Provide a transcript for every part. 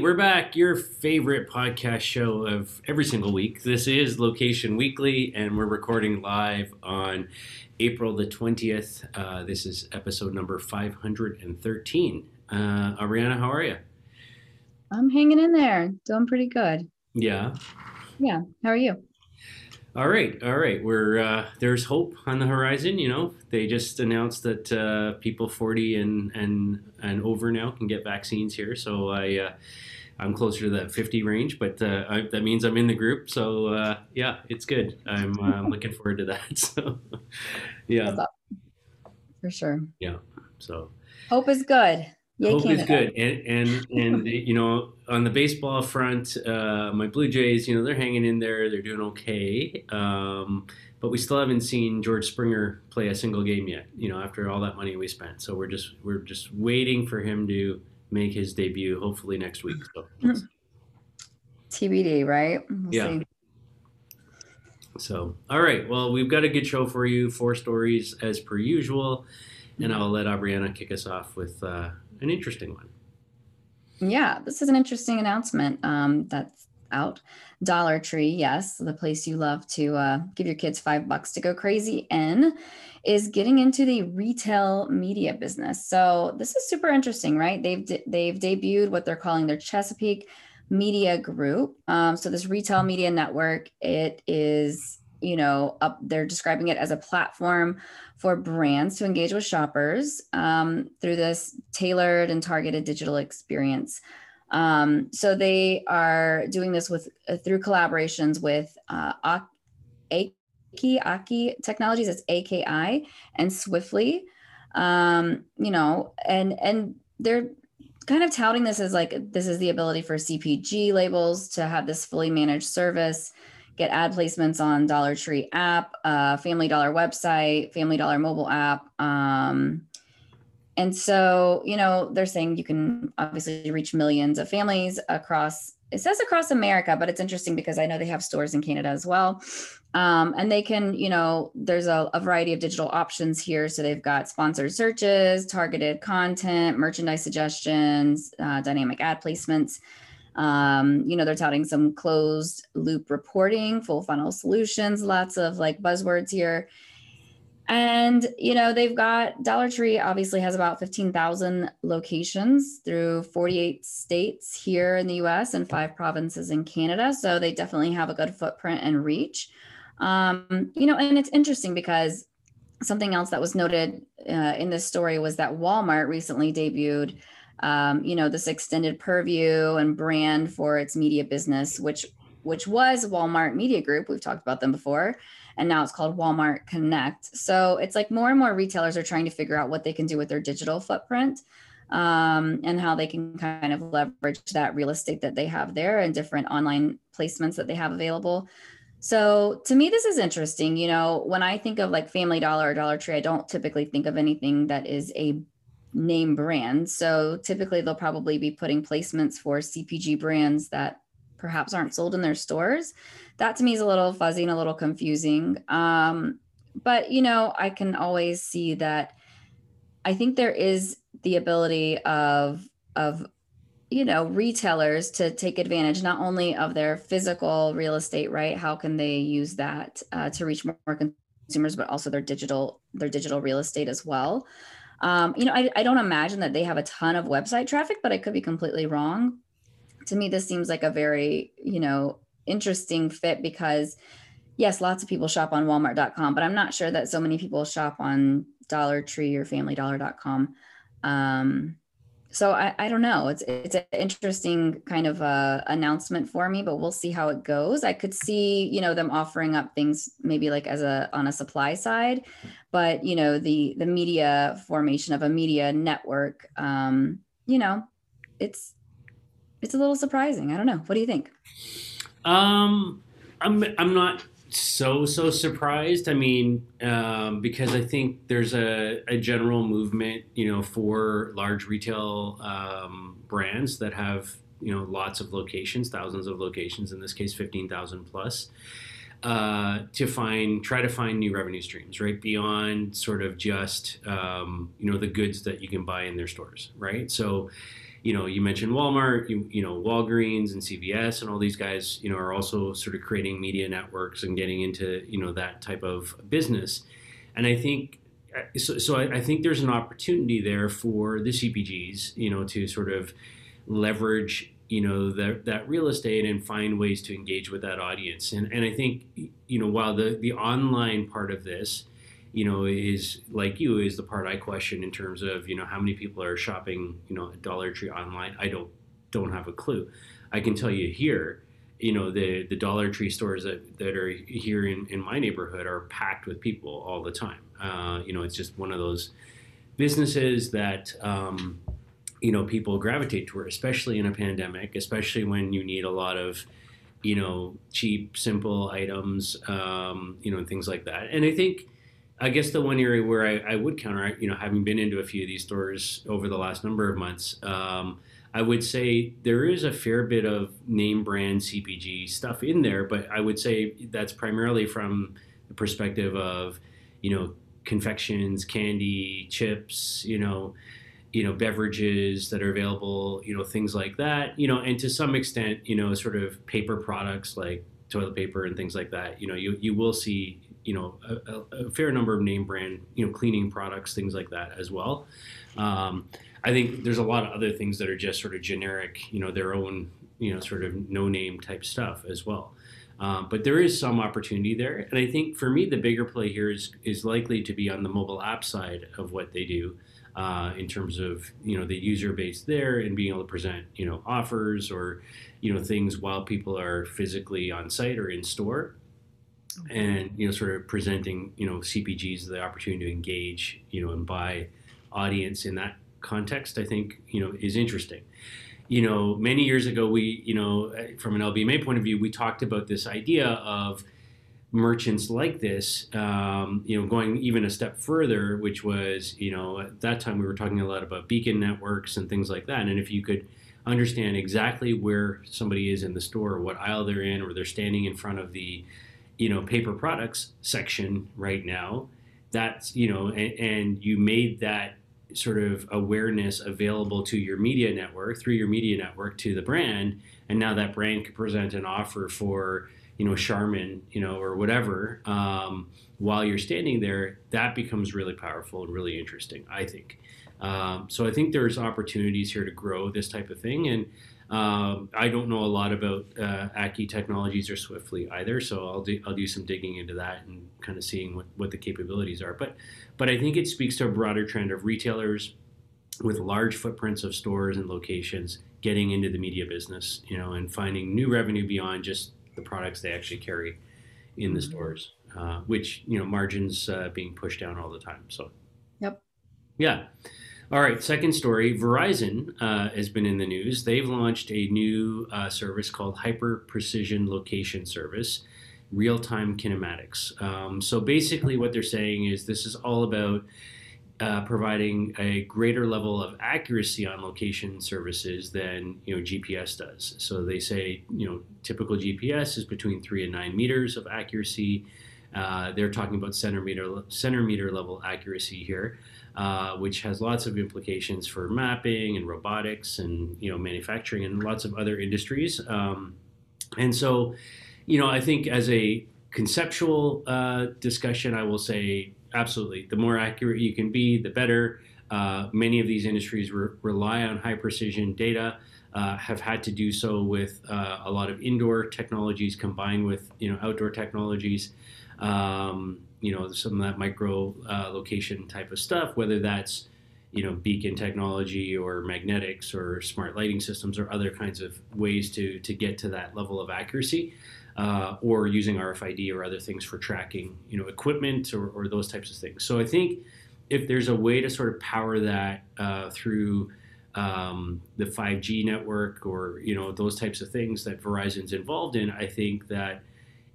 We're back. Your favorite podcast show of every single week. This is Location Weekly, and we're recording live on April the 20th. Uh, this is episode number 513. Uh, Ariana, how are you? I'm hanging in there, doing pretty good. Yeah. Yeah. How are you? All right, all right. We're uh, there's hope on the horizon. You know, they just announced that uh, people 40 and and and over now can get vaccines here. So I uh, I'm closer to that 50 range, but uh, I, that means I'm in the group. So uh, yeah, it's good. I'm uh, looking forward to that. So yeah, for sure. Yeah. So hope is good. Hope Canada. is good, and and and you know, on the baseball front, uh, my Blue Jays, you know, they're hanging in there. They're doing okay, um, but we still haven't seen George Springer play a single game yet. You know, after all that money we spent, so we're just we're just waiting for him to make his debut, hopefully next week. So. TBD, right? We'll yeah. See. So, all right. Well, we've got a good show for you. Four stories as per usual, and I'll let Abriana kick us off with. Uh, an interesting one. Yeah, this is an interesting announcement um, that's out. Dollar Tree, yes, the place you love to uh, give your kids five bucks to go crazy in, is getting into the retail media business. So this is super interesting, right? They've de- they've debuted what they're calling their Chesapeake Media Group. Um, so this retail media network, it is you know up they're describing it as a platform for brands to engage with shoppers um, through this tailored and targeted digital experience um, so they are doing this with uh, through collaborations with uh, Aki Aki Technologies, it's AKI, and Swiftly. Um, you know, and and they're kind of touting this as like this is the ability for CPG labels to have this fully managed service get ad placements on Dollar Tree app, uh, Family Dollar website, Family Dollar mobile app. Um, and so, you know, they're saying you can obviously reach millions of families across, it says across America, but it's interesting because I know they have stores in Canada as well. Um, and they can, you know, there's a, a variety of digital options here. So they've got sponsored searches, targeted content, merchandise suggestions, uh, dynamic ad placements. Um, you know, they're touting some closed loop reporting, full funnel solutions, lots of like buzzwords here. And, you know, they've got Dollar Tree obviously has about 15,000 locations through 48 states here in the US and five provinces in Canada. So they definitely have a good footprint and reach. Um, you know, and it's interesting because something else that was noted uh, in this story was that Walmart recently debuted um, you know, this extended purview and brand for its media business, which which was Walmart Media Group. We've talked about them before, and now it's called Walmart Connect. So it's like more and more retailers are trying to figure out what they can do with their digital footprint um, and how they can kind of leverage that real estate that they have there and different online placements that they have available. So to me, this is interesting. You know, when I think of like Family Dollar or Dollar Tree, I don't typically think of anything that is a name brand. So typically they'll probably be putting placements for CPG brands that perhaps aren't sold in their stores. That to me is a little fuzzy and a little confusing. Um, but you know, I can always see that I think there is the ability of of you know retailers to take advantage not only of their physical real estate right how can they use that uh, to reach more consumers but also their digital their digital real estate as well um, you know, I, I don't imagine that they have a ton of website traffic, but I could be completely wrong. To me, this seems like a very, you know, interesting fit because yes, lots of people shop on walmart.com, but I'm not sure that so many people shop on Dollar Tree or familydollar.com. Um, so I, I don't know. It's it's an interesting kind of uh, announcement for me, but we'll see how it goes. I could see you know them offering up things maybe like as a on a supply side, but you know the the media formation of a media network. Um, you know, it's it's a little surprising. I don't know. What do you think? Um, I'm I'm not so so surprised. I mean, um, because I think there's a, a, general movement, you know, for large retail um, brands that have you know lots of locations, thousands of locations. In this case, fifteen thousand plus. Uh, to find, try to find new revenue streams, right beyond sort of just um, you know the goods that you can buy in their stores, right? So, you know, you mentioned Walmart, you, you know, Walgreens and CVS and all these guys, you know, are also sort of creating media networks and getting into, you know, that type of business. And I think, uh, so, so I, I think there's an opportunity there for the CPGs, you know, to sort of leverage, you know, that, that real estate and find ways to engage with that audience. And, and I think, you know, while the, the online part of this, you know, is like you is the part I question in terms of you know how many people are shopping you know Dollar Tree online. I don't don't have a clue. I can tell you here, you know, the the Dollar Tree stores that, that are here in, in my neighborhood are packed with people all the time. Uh, you know, it's just one of those businesses that um, you know people gravitate toward, especially in a pandemic, especially when you need a lot of you know cheap, simple items, um, you know, and things like that. And I think I guess the one area where I, I, would counter, you know, having been into a few of these stores over the last number of months, um, I would say there is a fair bit of name brand CPG stuff in there, but I would say that's primarily from the perspective of, you know, confections, candy, chips, you know, you know, beverages that are available, you know, things like that, you know, and to some extent, you know, sort of paper products like toilet paper and things like that. You know, you you will see you know a, a, fair number of name brand you know cleaning products things like that as well. Um, i think there's a lot of other things that are just sort of generic you know their own you know sort of no name type stuff as well. Um, but there is some opportunity there. And i think for me the bigger play here is is likely to be on the mobile app side of what they do uh, in terms of you know the user base there and being able to present you know offers or you know things while people are physically on site or in store and you know sort of presenting you know CPGs the opportunity to engage you know and buy audience in that context I think you know is interesting. You know, many years ago we you know from an LBMA point of view we talked about this idea of merchants like this, um, you know, going even a step further, which was, you know, at that time we were talking a lot about beacon networks and things like that. And if you could understand exactly where somebody is in the store, or what aisle they're in, or they're standing in front of the you know paper products section right now. That's you know and, and, you made that sort of awareness available to your media network through your media network to the brand and now that brand could present an offer for you know charmin you know or whatever um, while you're standing there that becomes really powerful and really interesting i think. Um, so i think there's opportunities here to grow this type of thing and um, I don't know a lot about uh, Aki Technologies or Swiftly either, so I'll do, I'll do some digging into that and kind of seeing what, what the capabilities are. But but I think it speaks to a broader trend of retailers with large footprints of stores and locations getting into the media business, you know, and finding new revenue beyond just the products they actually carry in the mm-hmm. stores, uh, which you know margins uh, being pushed down all the time. So, yep, yeah. All right, second story. Verizon uh, has been in the news. They've launched a new uh, service called Hyper Precision Location Service, Real Time Kinematics. Um, so basically, what they're saying is this is all about uh, providing a greater level of accuracy on location services than you know GPS does. So they say you know typical GPS is between three and nine meters of accuracy. Uh, they're talking about centimeter centimeter level accuracy here. Uh, which has lots of implications for mapping and robotics and you know manufacturing and lots of other industries. Um, and so, you know, I think as a conceptual uh, discussion, I will say absolutely. The more accurate you can be, the better. Uh, many of these industries re- rely on high precision data. Uh, have had to do so with uh, a lot of indoor technologies combined with you know outdoor technologies. Um, you know some of that micro uh, location type of stuff, whether that's you know beacon technology or magnetics or smart lighting systems or other kinds of ways to to get to that level of accuracy. Uh, or using RFID or other things for tracking, you know, equipment or, or, those types of things. So I think if there's a way to sort of power that uh, through um, the 5G network or you know those types of things that Verizon's involved in, I think that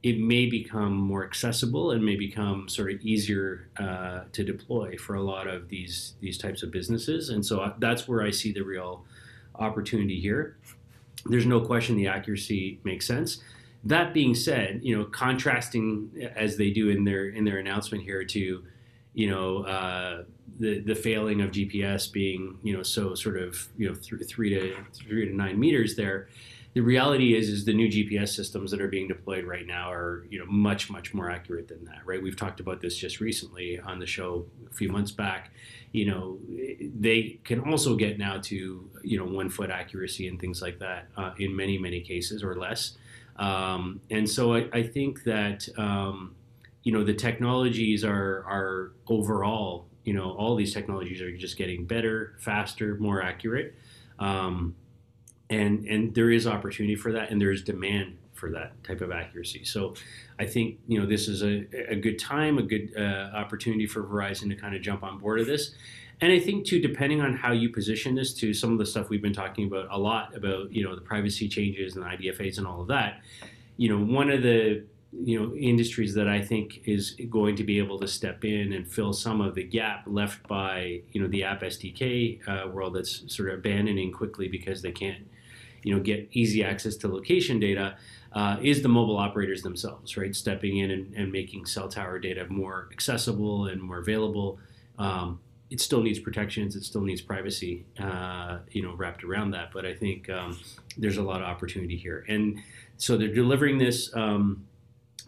it may become more accessible and may become sort of easier uh, to deploy for a lot of these these types of businesses. And so uh, that's where I see the real opportunity here. There's no question the accuracy makes sense. That being said, you know, contrasting as they do in their in their announcement here to, you know, uh, the the failing of GPS being, you know, so sort of, you know, th- three to three to nine meters there. The reality is, is the new GPS systems that are being deployed right now are, you know, much much more accurate than that, right? We've talked about this just recently on the show a few months back. You know, they can also get now to, you know, one foot accuracy and things like that uh, in many many cases or less. Um, and so I, I think that. Um, you know the technologies are are overall you know all these technologies are just getting better faster more accurate um, and and there is opportunity for that and there is demand for that type of accuracy. So i think you know this is a, a good time a good uh, opportunity for verizon to kind of jump on board of this. And i think too depending on how you position this to some of the stuff we've been talking about a lot about you know the privacy changes and the idfas and all of that you know one of the you know industries that I think is going to be able to step in and fill some of the gap left by you know the app SDK uh, world that's sort of abandoning quickly because they can't you know get easy access to location data uh, is the mobile operators themselves right? Stepping in and, and, making cell tower data more accessible and more available. Um, it still needs protections it still needs privacy uh, you know wrapped around that but I think um, there's a lot of opportunity here. And so they're delivering this um,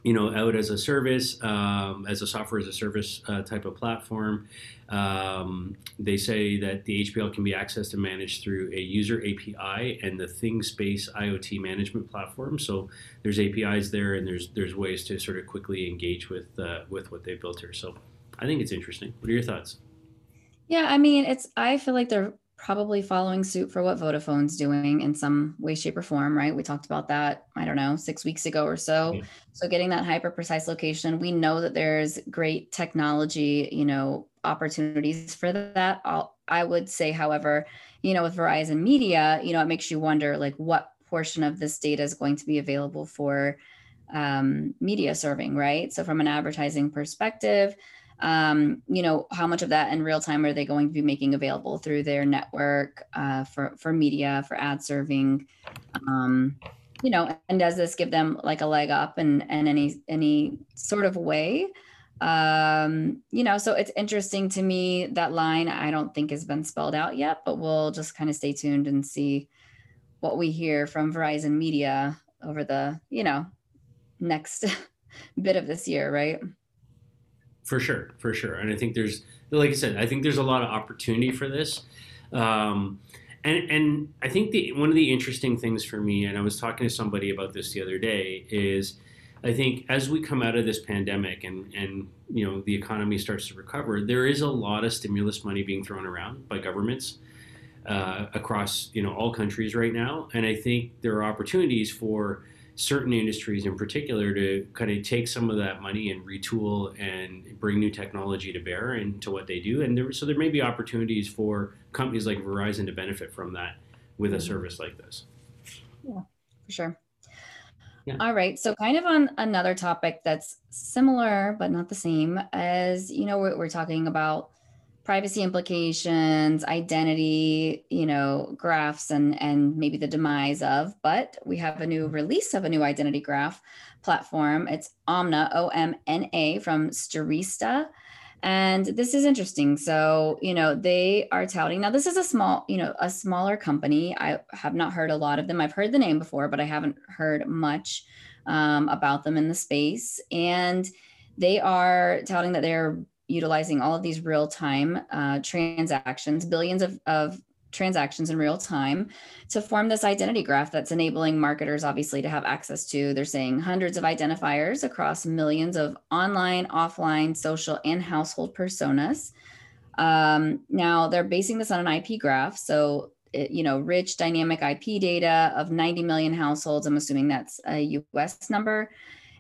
you know, out as a service, um, as a software as a service uh, type of platform. Um, they say that the HPL can be accessed and managed through a user API and the ThingSpace IoT management platform. So there's APIs there, and there's there's ways to sort of quickly engage with uh, with what they've built here. So I think it's interesting. What are your thoughts? Yeah, I mean, it's I feel like they're probably following suit for what Vodafone's doing in some way, shape, or form, right? We talked about that, I don't know, six weeks ago or so. Yeah. So getting that hyper precise location, we know that there's great technology, you know, opportunities for that. I'll, I would say, however, you know, with Verizon Media, you know, it makes you wonder like what portion of this data is going to be available for um, media serving, right? So from an advertising perspective, um, you know, how much of that in real time are they going to be making available through their network uh, for for media for ad serving? Um, you know, and does this give them like a leg up in, in any any sort of way? Um, you know, so it's interesting to me that line I don't think has been spelled out yet, but we'll just kind of stay tuned and see what we hear from Verizon Media over the, you know, next bit of this year, right? For sure, for sure. And I think there's, like I said, I think there's a lot of opportunity for this. Um, and and I think the one of the interesting things for me, and I was talking to somebody about this the other day, is I think as we come out of this pandemic and and you know the economy starts to recover, there is a lot of stimulus money being thrown around by governments uh, across you know all countries right now, and I think there are opportunities for certain industries in particular to kind of take some of that money and retool and bring new technology to bear into what they do. And there, so there may be opportunities for companies like Verizon to benefit from that with a service like this. Yeah, for sure. Yeah. All right. So, kind of on another topic that's similar but not the same, as you know, we're, we're talking about privacy implications, identity, you know, graphs and and maybe the demise of, but we have a new release of a new identity graph platform. It's Omna, O M N A from Stirista. And this is interesting. So, you know, they are touting. Now, this is a small, you know, a smaller company. I have not heard a lot of them. I've heard the name before, but I haven't heard much um, about them in the space. And they are touting that they're utilizing all of these real time uh, transactions, billions of, of transactions in real time to form this identity graph that's enabling marketers obviously to have access to they're saying hundreds of identifiers across millions of online offline social and household personas. Um, now they're basing this on an ip graph. So it, you know rich dynamic ip data of 90 million households. I'm assuming that's a us number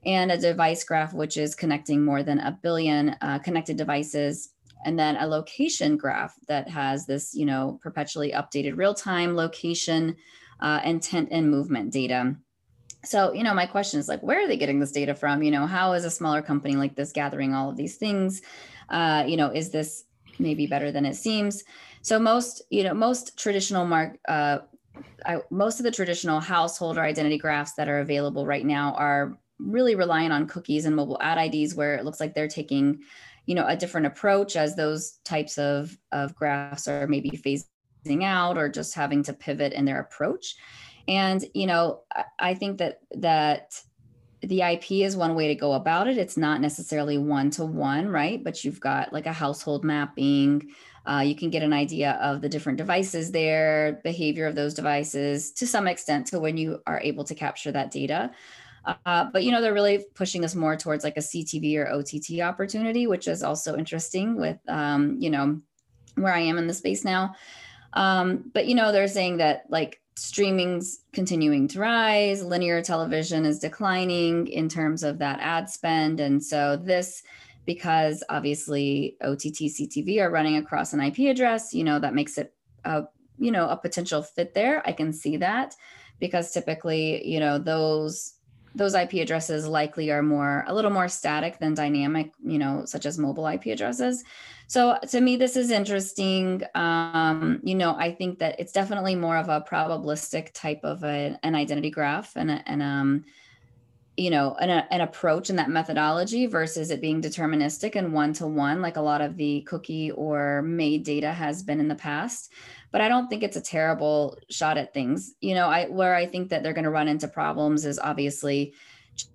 and a device graph, which is connecting more than a billion uh, connected devices. And then a location graph that has this, you know, perpetually updated real-time location, uh, intent, and movement data. So, you know, my question is like, where are they getting this data from? You know, how is a smaller company like this gathering all of these things? Uh, you know, is this maybe better than it seems? So most, you know, most traditional mark, uh, I, most of the traditional household or identity graphs that are available right now are really relying on cookies and mobile ad IDs where it looks like they're taking you know, a different approach as those types of, of graphs are maybe phasing out or just having to pivot in their approach. And, you know, I, I think that, that, the IP is one way to go about it. It's not necessarily one to one, right? But you've got like a household mapping. Uh, you can get an idea of the different devices there, behavior of those devices to some extent to when you are able to capture that data. Uh, but you know they're really pushing us more towards like a CTV or OTT opportunity, which is also interesting with um, you know where I am in the space now. Um, but you know they're saying that like streaming's continuing to rise, linear television is declining in terms of that ad spend. And so this, because obviously OTT CTV are running across an IP address, you know, that makes it a, you know, a potential fit there. I can see that because typically, you know, those those IP addresses likely are more a little more static than dynamic, you know, such as mobile IP addresses. So to me, this is interesting. Um, you know, I think that it's definitely more of a probabilistic type of a, an identity graph and, a, and um, you know, an, a, an approach and that methodology versus it being deterministic and one to one, like a lot of the cookie or MAID data has been in the past. But I don't think it's a terrible shot at things. You know, I where I think that they're going to run into problems is obviously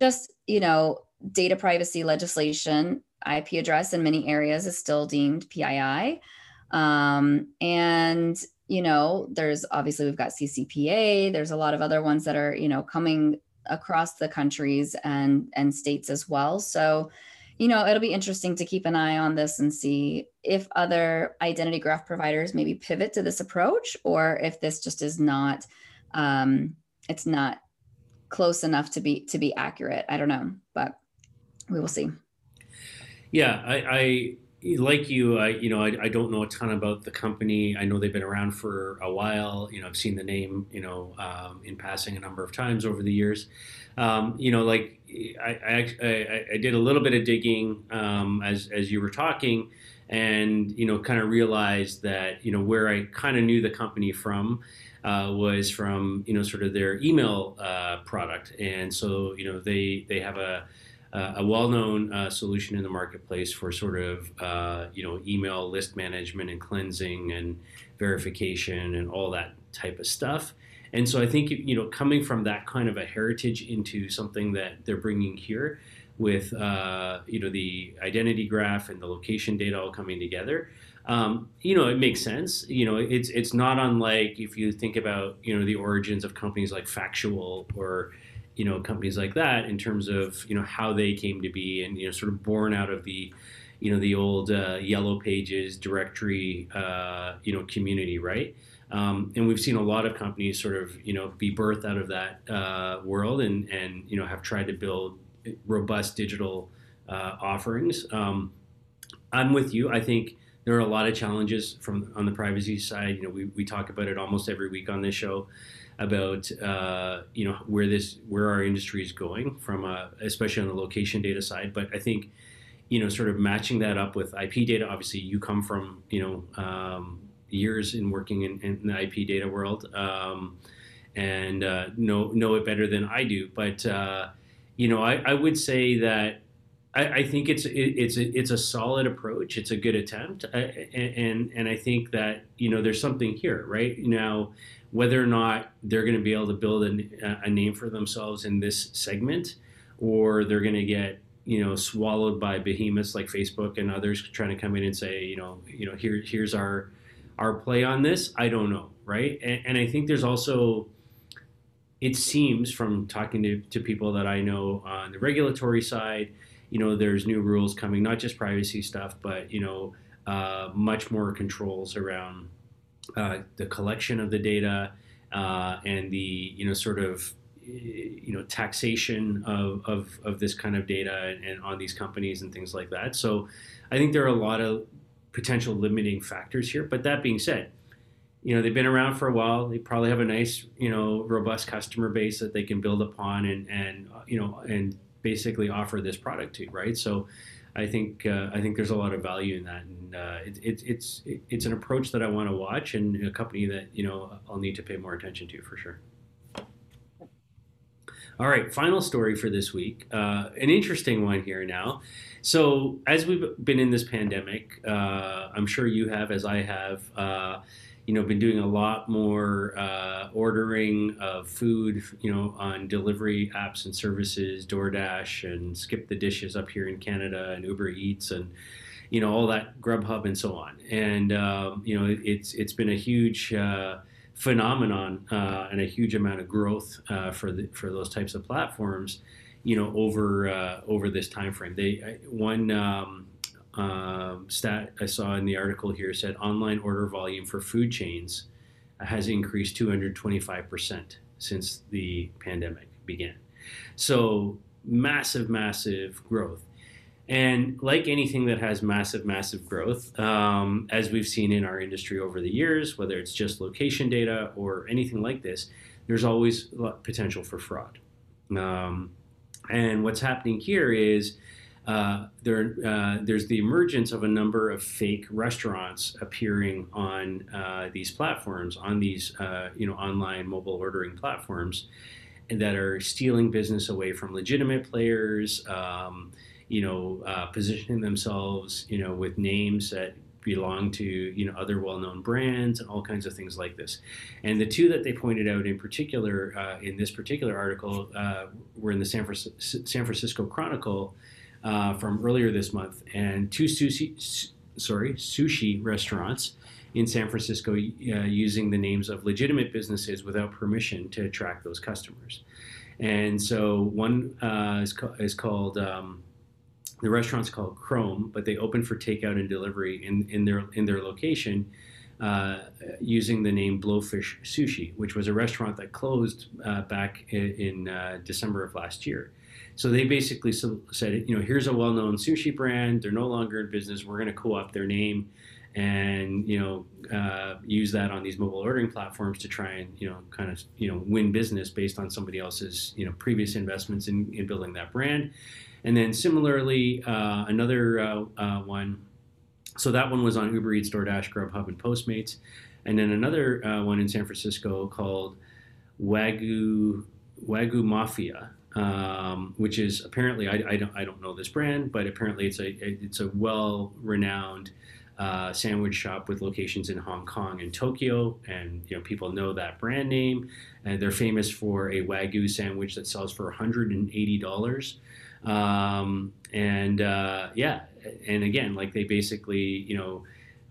just you know data privacy legislation IP address in many areas is still deemed PII. Um, and, you know, there's obviously we've got CCPA, there's a lot of other ones that are, you know, coming across the countries and and states as well. So, you know, it'll be interesting to keep an eye on this and see if other identity graph providers maybe pivot to this approach or if this just is not um, it's not close enough to be to be accurate. I don't know, but we will see. Yeah, I, I like you. I you know I, I don't know a ton about the company. I know they've been around for a while. You know I've seen the name you know um, in passing a number of times over the years. Um, you know like I, I, I did a little bit of digging um, as as you were talking, and you know kind of realized that you know where I kind of knew the company from. Uh, was from you know sort of their email uh, product, and so you know they they have a uh, a well-known uh, solution in the marketplace for sort of uh, you know email list management and cleansing and verification and all that type of stuff. And so I think you know coming from that kind of a heritage into something that they're bringing here with uh, you know the identity graph and the location data all coming together. Um, you know, it makes sense. You know, it's it's not unlike if you think about you know the origins of companies like Factual or you know companies like that in terms of you know how they came to be and you know sort of born out of the you know the old uh, yellow pages directory uh, you know community right? Um, and we've seen a lot of companies sort of you know be birthed out of that uh, world and and you know have tried to build robust digital uh, offerings. Um, i'm with you. I think there are a lot of challenges from on the privacy side. You know we, we talk about it almost every week on this show about uh, you know where this where our industry is going from a, especially on the location data side. But i think you know sort of matching that up with ip data obviously you come from you know um, years in working in, in, the ip data world um, and uh, know know it better than i do. But uh, you know I, I, would say that I, I think it's it, it's a, it's a solid approach. It's a good attempt, uh, and and I think that you know there's something here, right? Now, whether or not they're going to be able to build a, a name for themselves in this segment, or they're going to get you know swallowed by behemoths like Facebook and others trying to come in and say you know you know here here's our our play on this. I don't know, right? And, and I think there's also it seems from talking to, to people that I know on the regulatory side, you know, there's new rules coming, not just privacy stuff, but you know, uh, much more controls around uh, the collection of the data uh, and the you know sort of you know taxation of, of, of this kind of data and, and, on these companies and things like that. So I think there are a lot of potential limiting factors here. But that being said, you know they've been around for a while. They probably have a nice you know robust customer base that they can build upon and and you know and basically offer this product to right. So I think uh, I think there's a lot of value in that, and uh, it, it, it's it, it's an approach that I want to watch, and a company that you know I'll need to pay more attention to for sure. All right, final story for this week. Uh, an interesting one here now. So, as we've been in this pandemic, uh, I'm sure you have, as I have, uh, you know, been doing a lot more uh, ordering of food, you know, on delivery apps and services, DoorDash and Skip the Dishes up here in Canada, and Uber Eats, and you know all that Grubhub and so on. And um, you know, it's it's been a huge uh, phenomenon uh, and a huge amount of growth uh, for the, for those types of platforms, you know, over uh, over this time frame. They one um, um, stat I saw in the article here said online order volume for food chains has increased 225 percent since the pandemic began. So massive, massive growth. And like anything that has massive, massive growth, um, as we've seen in our industry over the years, whether it's just location data or anything like this, there's always potential for fraud. Um, and what's happening here is uh, there, uh, there's the emergence of a number of fake restaurants appearing on uh, these platforms, on these uh, you know online mobile ordering platforms, that are stealing business away from legitimate players. Um, you know, uh, positioning themselves, you know, with names that belong to you know other well-known brands and all kinds of things like this. And the two that they pointed out in particular in this particular article were in the San, San Francisco Chronicle uh, from earlier this month, and two sushi, sorry, sushi restaurants in San Francisco uh, using the names of legitimate businesses without permission to attract those customers. And so one uh, is, co- is, called um, the restaurant's called Chrome, but they open for takeout and delivery in, in their in their location uh, using the name Blowfish Sushi, which was a restaurant that closed uh, back in, in uh, December of last year. So they basically said, you know, here's a well-known sushi brand. They're no longer in business. We're going to co-opt their name and you know uh, use that on these mobile ordering platforms to try and you know kind of you know win business based on somebody else's you know previous investments in, in building that brand and then similarly, uh, another uh, uh, one. So that one was on Uber Eats, DoorDash, Grubhub, and Postmates. And then another uh, one in San Francisco called Wagyu Wagyu Mafia, um, which is apparently I, I, don't I don't know this brand, but apparently it's a it's a well renowned uh, sandwich shop with locations in Hong Kong and Tokyo, and you know people know that brand name, and they're famous for a wagyu sandwich that sells for 180 dollars. Um, and uh, yeah, and again, like they basically, you know,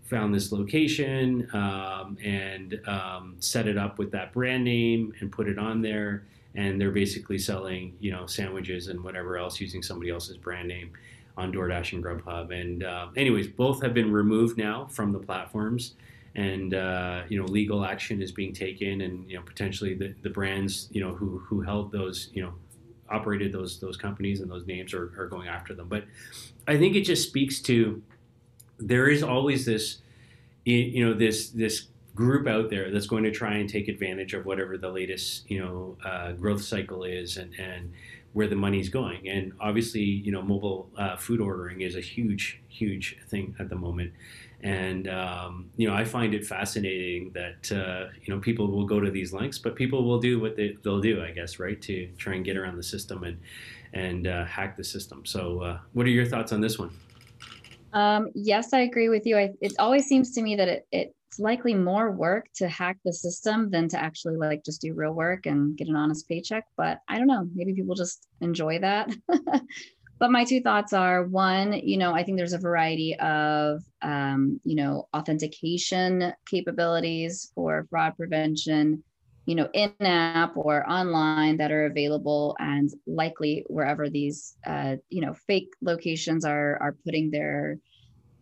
found this location um, and um, set it up with that brand name and put it on there. And they're basically selling, you know, sandwiches and whatever else using somebody else's brand name on DoorDash and Grubhub. And uh, anyways, both have been removed now from the platforms and uh, you know legal action is being taken and you know potentially the, the brands you know who who held those you know operated those those companies and those names are, are going after them. But I think it just speaks to there is always this you know this this group out there that's going to try and take advantage of whatever the latest you know uh, growth cycle is and and where the money's going and obviously you know mobile uh, food ordering is a huge huge thing at the moment and um, you know, I find it fascinating that uh, you know people will go to these links, but people will do what they, will do, I guess, right, to try and get around the system and and uh, hack the system. So, uh, what are your thoughts on this one? Um, yes, I agree with you. I, it always seems to me that it, it's likely more work to hack the system than to actually like just do real work and get an honest paycheck. But I don't know. Maybe people just enjoy that. but my two thoughts are one you know i think there's a variety of um, you know authentication capabilities for fraud prevention you know in app or online that are available and likely wherever these uh, you know fake locations are are putting their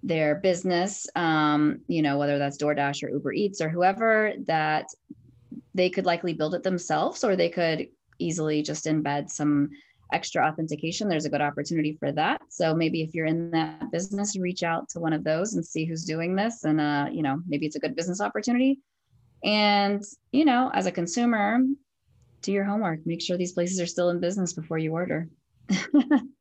their business um, you know whether that's DoorDash or Uber Eats or whoever that they could likely build it themselves or they could easily just embed some extra authentication, there's a good opportunity for that. So maybe if you're in that business, reach out to one of those and see who's doing this. And, uh, you know, maybe it's a good business opportunity. And, you know, as a consumer, do your homework, make sure these places are still in business before you order.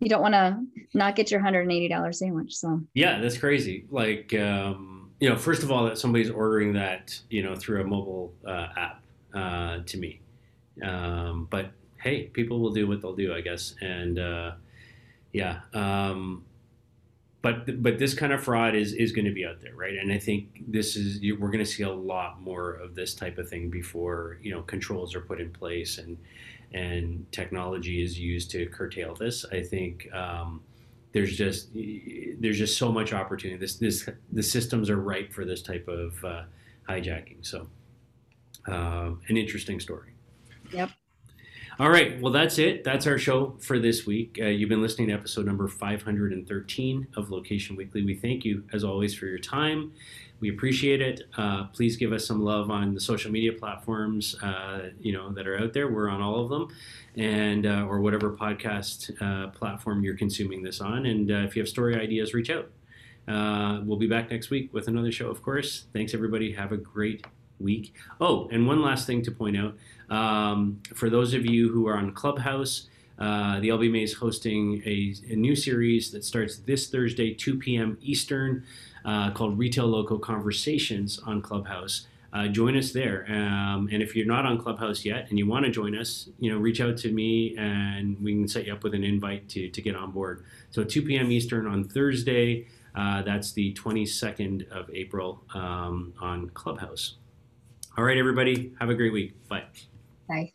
you don't want to not get your $180 sandwich. So, yeah, that's crazy. Like, um, you know, first of all, that somebody's ordering that, you know, through a mobile uh, app uh, to me. Um, but hey, people will do what they'll do, I guess. And uh, yeah, um, but but this kind of fraud is is going to be out there, right? And I think this is we're going to see a lot more of this type of thing before you know controls are put in place and and technology is used to curtail this. I think. Um, there's just there's just so much opportunity. This this the systems are ripe for this type of uh, hijacking. So, uh, an interesting story. Yep. All right. Well, that's it. That's our show for this week. Uh, you've been listening to episode number 513 of Location Weekly. We thank you, as always, for your time. We appreciate it. Uh, please give us some love on the social media platforms, uh, you know, that are out there. We're on all of them, and uh, or whatever podcast uh, platform you're consuming this on. And uh, if you have story ideas, reach out. we'll be back next week with another show, of course. Thanks, everybody. Have a great week. Oh, and one last thing to point out um, for those of you who are on Clubhouse, uh, the LBMA is hosting a, a, new series that starts this Thursday, 2 p.m. Eastern, uh, called Retail Loco Conversations on Clubhouse. Uh, join us there. Um, and if you're not on Clubhouse yet and you want to join us, you know, reach out to me and we can set you up with an invite to, to get on board. So 2 p.m. Eastern on Thursday. Uh, that's the 22nd of April um, on Clubhouse. All right, everybody. Have a great week. Bye. Bye.